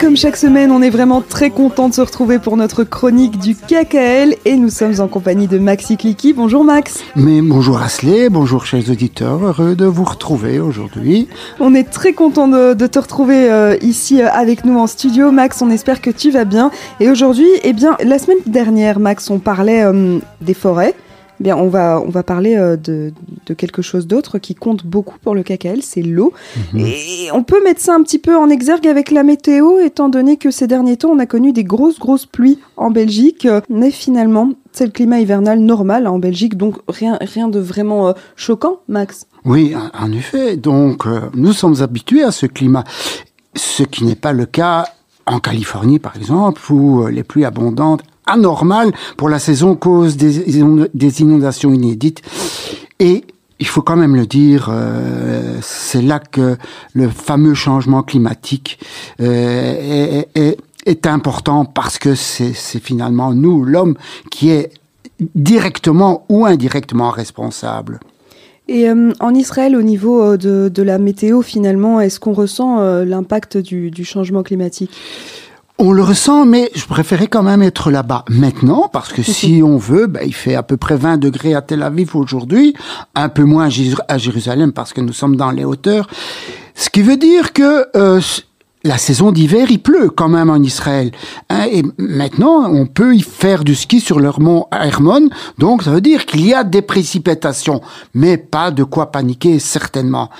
comme chaque semaine, on est vraiment très content de se retrouver pour notre chronique du KKL et nous sommes en compagnie de Maxi Clicky. Bonjour Max. Mais bonjour Asley, bonjour chers auditeurs, heureux de vous retrouver aujourd'hui. On est très content de, te retrouver euh, ici euh, avec nous en studio. Max, on espère que tu vas bien. Et aujourd'hui, eh bien, la semaine dernière, Max, on parlait euh, des forêts. Bien, on va, on va parler euh, de, de quelque chose d'autre qui compte beaucoup pour le KKL, c'est l'eau. Mhm. Et on peut mettre ça un petit peu en exergue avec la météo, étant donné que ces derniers temps, on a connu des grosses, grosses pluies en Belgique. Mais finalement, c'est le climat hivernal normal en Belgique, donc rien, rien de vraiment euh, choquant, Max. Oui, en effet. Donc, euh, nous sommes habitués à ce climat. Ce qui n'est pas le cas en Californie, par exemple, où les pluies abondantes anormal pour la saison cause des, inondations inédites. Et il faut quand même le dire, euh, c'est là que le fameux changement climatique euh, est, important parce que c'est finalement nous, l'homme, qui est directement ou indirectement responsable. Et euh, en Israël, au niveau de, de la météo, finalement, est-ce qu'on ressent l'impact du changement climatique? On le ressent, mais je préférais quand même être là-bas maintenant, parce que si on veut, ben, il fait à peu près 20 degrés à Tel Aviv aujourd'hui, un peu moins à Jérusalem parce que nous sommes dans les hauteurs. Ce qui veut dire que euh, la saison d'hiver, il pleut quand même en Israël. Hein, et maintenant, on peut y faire du ski sur le mont Hermon. Donc, ça veut dire qu'il y a des précipitations. Mais pas de quoi paniquer, certainement.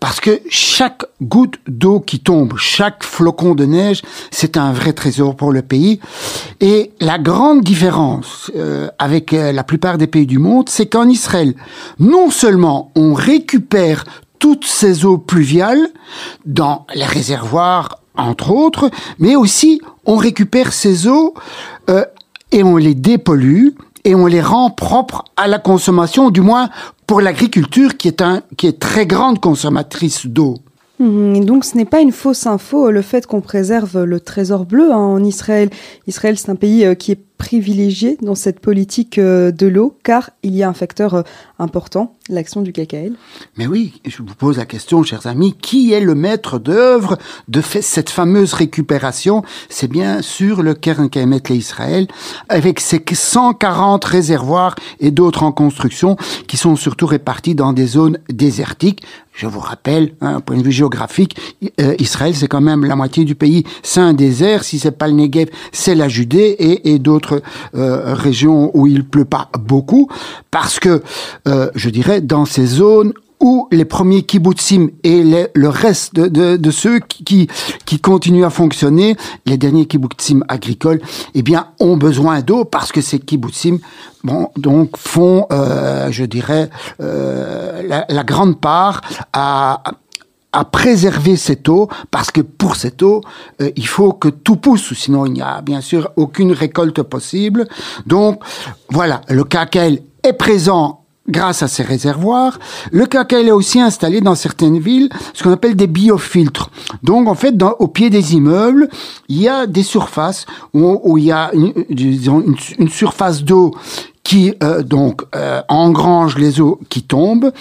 Parce que chaque goutte d'eau qui tombe, chaque flocon de neige, c'est un vrai trésor pour le pays. Et la grande différence euh, avec euh, la plupart des pays du monde, c'est qu'en Israël, non seulement on récupère toutes ces eaux pluviales dans les réservoirs, entre autres, mais aussi on récupère ces eaux euh, et on les dépollue et on les rend propres à la consommation, du moins pour l'agriculture qui est un qui est très grande consommatrice d'eau. Mmh, donc ce n'est pas une fausse info le fait qu'on préserve le trésor bleu hein, en Israël. Israël c'est un pays euh, qui est privilégié dans cette politique euh, de l'eau car il y a un facteur euh, important, l'action du KKL. Mais oui, je vous pose la question, chers amis, qui est le maître d'œuvre de cette fameuse récupération? C'est bien sûr le Keren Kaemet Israël, avec ses 140 réservoirs et d'autres en construction qui sont surtout répartis dans des zones désertiques. Je vous rappelle, hein, point de vue géographique, euh, Israël, c'est quand même la moitié du pays. C'est un désert. Si c'est pas le Negev, c'est la Judée et d'autres euh, régions où il pleut pas beaucoup, parce que, euh, je dirais, dans ces zones où les premiers kibbutzim et le reste de, ceux qui, qui continuent à fonctionner, les derniers kibbutzim agricoles, eh bien, ont besoin d'eau parce que ces kibbutzim, bon, donc font, euh, je dirais, la, la, grande part à, à préserver cette eau parce que pour cette eau, euh, il faut que tout pousse, sinon il n'y a bien sûr aucune récolte possible. Donc voilà, le KKL est présent grâce à ces réservoirs. Le KKL est aussi installé dans certaines villes ce qu'on appelle des biofiltres. Donc en fait, au pied des immeubles, il y a des surfaces où, il y a une surface d'eau qui euh, donc euh, engrange les eaux qui tombent.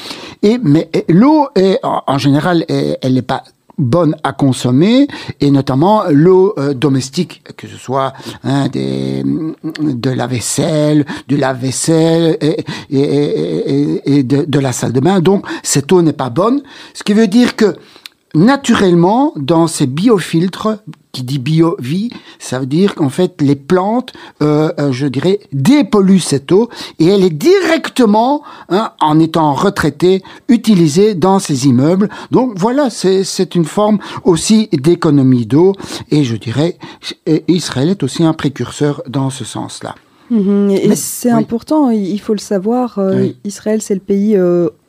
Et mais l'eau est en général elle n'est pas bonne à consommer et notamment l'eau euh, domestique que ce soit hein, des, de la vaisselle de la vaisselle et, et, et de, de, la salle de bain donc cette eau n'est pas bonne ce qui veut dire que naturellement dans ces biofiltres qui dit bio-vie, ça veut dire qu'en fait les plantes, euh, euh, je dirais, dépolluent cette eau et elle est directement, hein, en étant retraitée, utilisée dans ces immeubles. Donc voilà, c'est une forme aussi d'économie d'eau et je dirais, Israël est aussi un précurseur dans ce sens-là. Mhm. et c'est important, il faut le savoir. Euh, Israël, c'est le pays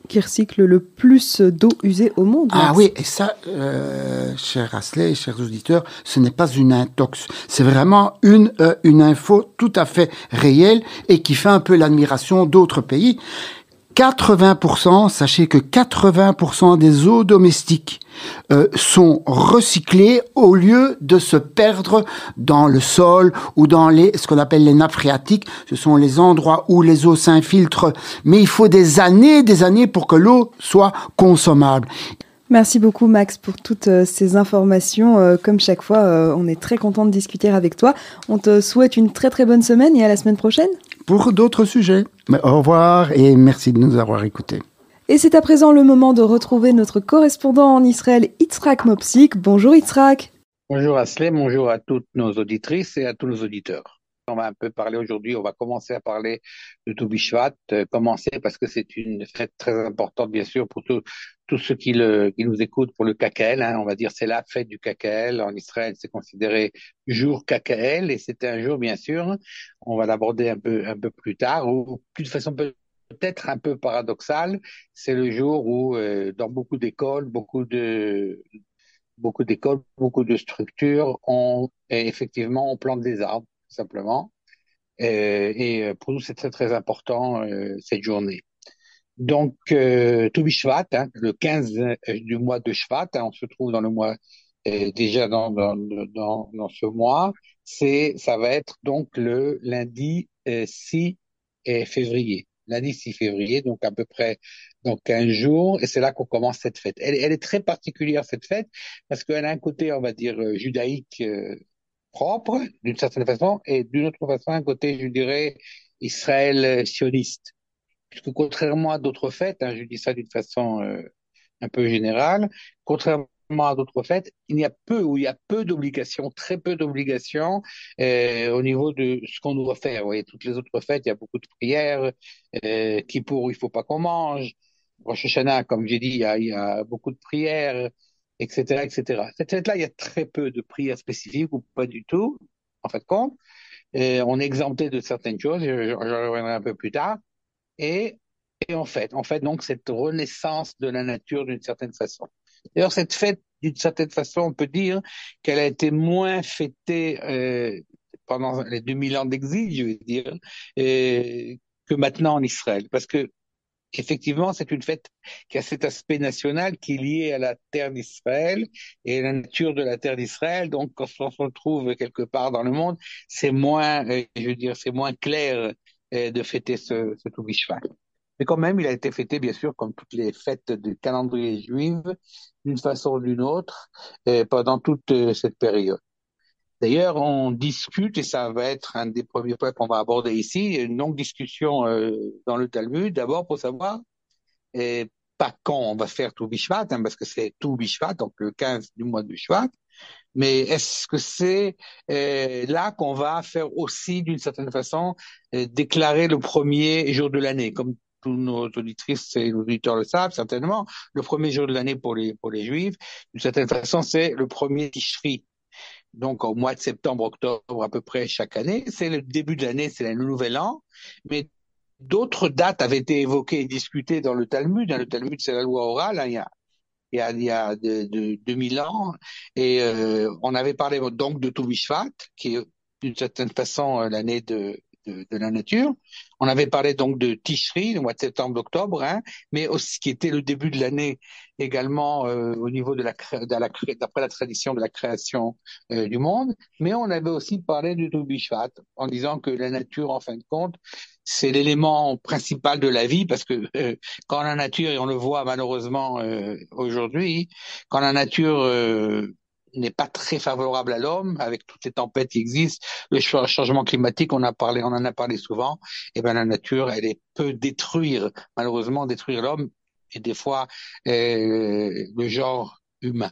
qui recycle le plus d'eau usée au monde. Ah oui, et ça, euh, cher Asley, chers auditeurs, ce n'est pas une intox. C'est vraiment une, euh, une info tout à fait réelle et qui fait un peu l'admiration d'autres pays. 80%, sachez que 80% des eaux domestiques euh, sont recyclées au lieu de se perdre dans le sol ou dans les ce qu'on appelle les nappes phréatiques. Ce sont les endroits où les eaux s'infiltrent. Mais il faut des années, des années pour que l'eau soit consommable. Merci beaucoup Max pour toutes euh, ces informations. Euh, comme chaque fois, euh, on est très content de discuter avec toi. On te souhaite une très très bonne semaine et à la semaine prochaine. Pour d'autres sujets. Au revoir et merci de nous avoir écoutés. Et c'est à présent le moment de retrouver notre correspondant en Israël, Itzrak Mopsik. Bonjour Itzrak. Bonjour Aslem, bonjour à toutes nos auditrices et à tous nos auditeurs. On va un peu parler aujourd'hui, on va commencer à parler de Toubishvat, euh, commencer parce que c'est une fête très importante bien sûr pour tous ceux qui, le, qui nous écoutent pour le KKL, hein, on va dire c'est la fête du KKL. En Israël, c'est considéré jour KKL et c'est un jour bien sûr, on va l'aborder un peu, un peu plus tard ou de façon peut-être un peu paradoxale, c'est le jour où euh, dans beaucoup d'écoles, beaucoup de beaucoup d'écoles, beaucoup de structures, on effectivement on plante des arbres simplement. Euh, et euh, pour nous, c'est très très important euh, cette journée. Donc, euh, Shvat, hein, le 15 du mois de Shvat, hein, on se trouve dans le mois déjà dans, dans, dans, dans, ce mois, c'est ça va être donc le lundi 6 février. Lundi 6 février, donc à peu près donc 15 jours, et c'est là qu'on commence cette fête. Elle, elle, est très particulière cette fête parce qu'elle a un côté, on va dire, judaïque propre, d'une certaine façon, et d'une autre façon, un côté, je dirais, Israël sioniste. Puisque contrairement à d'autres fêtes, hein, je dis ça d'une façon euh, un peu générale, contrairement à d'autres fêtes, il y a peu ou il y a peu d'obligations, très peu d'obligations euh, au niveau de ce qu'on doit faire. Vous voyez, toutes les autres fêtes, il y a beaucoup de prières, euh, qui pour il faut pas qu'on mange. Rosh Hashanah, comme j'ai dit, il y a beaucoup de prières etc., etc. Cette fête-là, il y a très peu de prières spécifiques ou pas du tout, en fait, compte. Et on est exempté de certaines choses, je, reviendrai un peu plus tard. Et, et en fait, en fait, donc, cette renaissance de la nature d'une certaine façon. D'ailleurs, cette fête, d'une certaine façon, on peut dire qu'elle a été moins fêtée euh, pendant les 2000 ans d'exil, je veux dire, euh, que maintenant en Israël. Parce que effectivement, c'est une fête qui a cet aspect national qui est lié à la terre d'Israël et à la nature de la terre d'Israël. Donc, quand on se retrouve quelque part dans le monde, c'est moins, euh, je veux dire, c'est moins clair euh, de fêter ce, ce Toubishvat. Mais quand même, il a été fêté, bien sûr, comme toutes les fêtes du calendrier juif, d'une façon ou d'une autre, euh, pendant toute cette période. D'ailleurs, on discute, et ça va être un des premiers points qu'on va aborder ici, une longue discussion euh, dans le Talmud, d'abord pour savoir et pas quand on va faire tout Bishvat, hein, parce que c'est tout Bishvat, donc le 15 du mois de Bishvat, mais est-ce que c'est euh, là qu'on va faire aussi, d'une certaine façon, euh, déclarer le premier jour de l'année, comme tous nos auditrices et nos auditeurs le savent certainement, le premier jour de l'année pour les pour les Juifs, d'une certaine façon, c'est le premier Tishri, donc au mois de septembre, octobre à peu près chaque année. C'est le début de l'année, c'est le nouvel an. Mais d'autres dates avaient été évoquées et discutées dans le Talmud. Hein, le Talmud, c'est la loi orale. Hein, il y a il y a, il y a de, de, 2000 ans. Et euh, on avait parlé donc de Toubishvat, qui est d'une certaine façon euh, l'année de, de, de, la nature. On avait parlé donc de Tishri, le mois de septembre-octobre, hein, mais aussi qui était le début de l'année également euh, au niveau de la, de d'après la tradition de la création euh, du monde. Mais on avait aussi parlé du Toubishvat en disant que la nature, en fin de compte, c'est l'élément principal de la vie parce que euh, quand la nature, et on le voit malheureusement euh, aujourd'hui, quand la nature euh, n'est pas très favorable à l'homme, avec toutes les tempêtes qui existent, le changement climatique, on a parlé, on en a parlé souvent. Et eh ben la nature, elle est, peut détruire, malheureusement, détruire l'homme et des fois euh, le genre humain.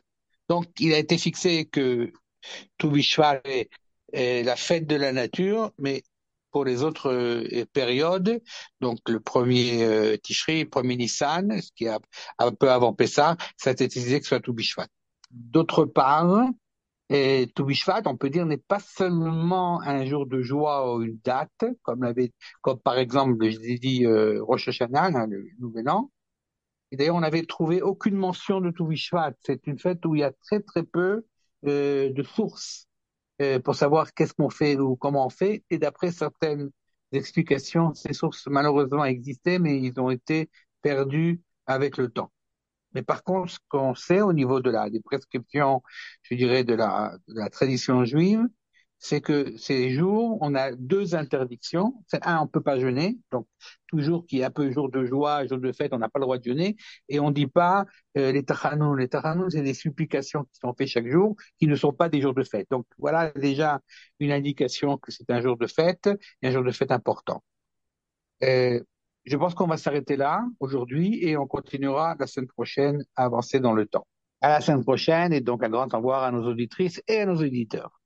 Donc, il a été fixé que Toubishvat est, est la fête de la nature, mais pour les autres euh, périodes, donc le premier euh, le premier Nissan, ce qui est un peu avant Pessah, ça a été décidé que ce soit Toubishvat. D'autre part, et Toubishvat, on peut dire, n'est pas seulement un jour de joie ou une date, comme, avait, comme par exemple, je dit, euh, Rosh Hashanah, hein, le Nouvel An. Et d'ailleurs, on n'avait trouvé aucune mention de Toubishvat. C'est une fête où il y a très très peu euh, de sources euh, pour savoir qu'est-ce qu'on fait ou comment on fait. Et d'après certaines explications, ces sources malheureusement existaient, mais ils ont été perdus avec le temps. Mais par contre, ce qu'on sait au niveau de la, des prescriptions, je dirais, de la, de la tradition juive, c'est que ces jours, on a deux interdictions. C'est un, on peut pas jeûner, donc toujours qu'il y a un peu jour de joie, jour de fête, on n'a pas le droit de jeûner, et on dit pas euh, les tachanun. Les tachanun, c'est des supplications qui sont faites chaque jour, qui ne sont pas des jours de fête. Donc voilà déjà une indication que c'est un jour de fête, et un jour de fête important. Euh, je pense qu'on va s'arrêter là aujourd'hui et on continuera la semaine prochaine à avancer dans le temps. À la semaine prochaine et donc un grand au revoir à nos auditrices et à nos auditeurs.